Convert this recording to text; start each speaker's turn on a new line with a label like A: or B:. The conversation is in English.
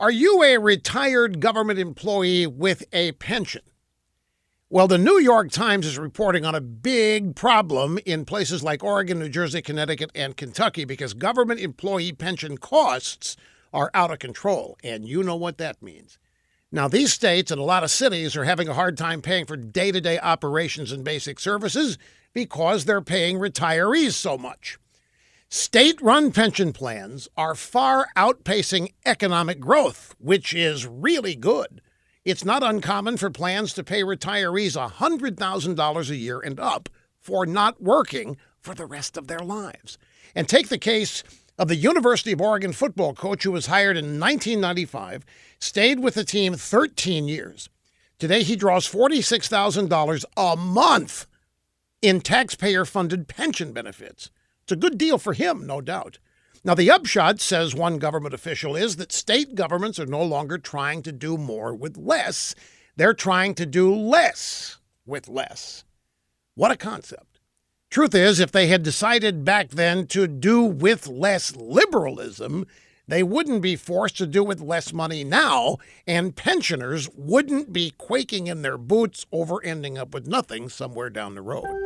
A: Are you a retired government employee with a pension? Well, the New York Times is reporting on a big problem in places like Oregon, New Jersey, Connecticut, and Kentucky because government employee pension costs are out of control. And you know what that means. Now, these states and a lot of cities are having a hard time paying for day to day operations and basic services because they're paying retirees so much. State run pension plans are far outpacing economic growth, which is really good. It's not uncommon for plans to pay retirees $100,000 a year and up for not working for the rest of their lives. And take the case of the University of Oregon football coach who was hired in 1995, stayed with the team 13 years. Today he draws $46,000 a month in taxpayer funded pension benefits. It's a good deal for him, no doubt. Now, the upshot, says one government official, is that state governments are no longer trying to do more with less. They're trying to do less with less. What a concept. Truth is, if they had decided back then to do with less liberalism, they wouldn't be forced to do with less money now, and pensioners wouldn't be quaking in their boots over ending up with nothing somewhere down the road.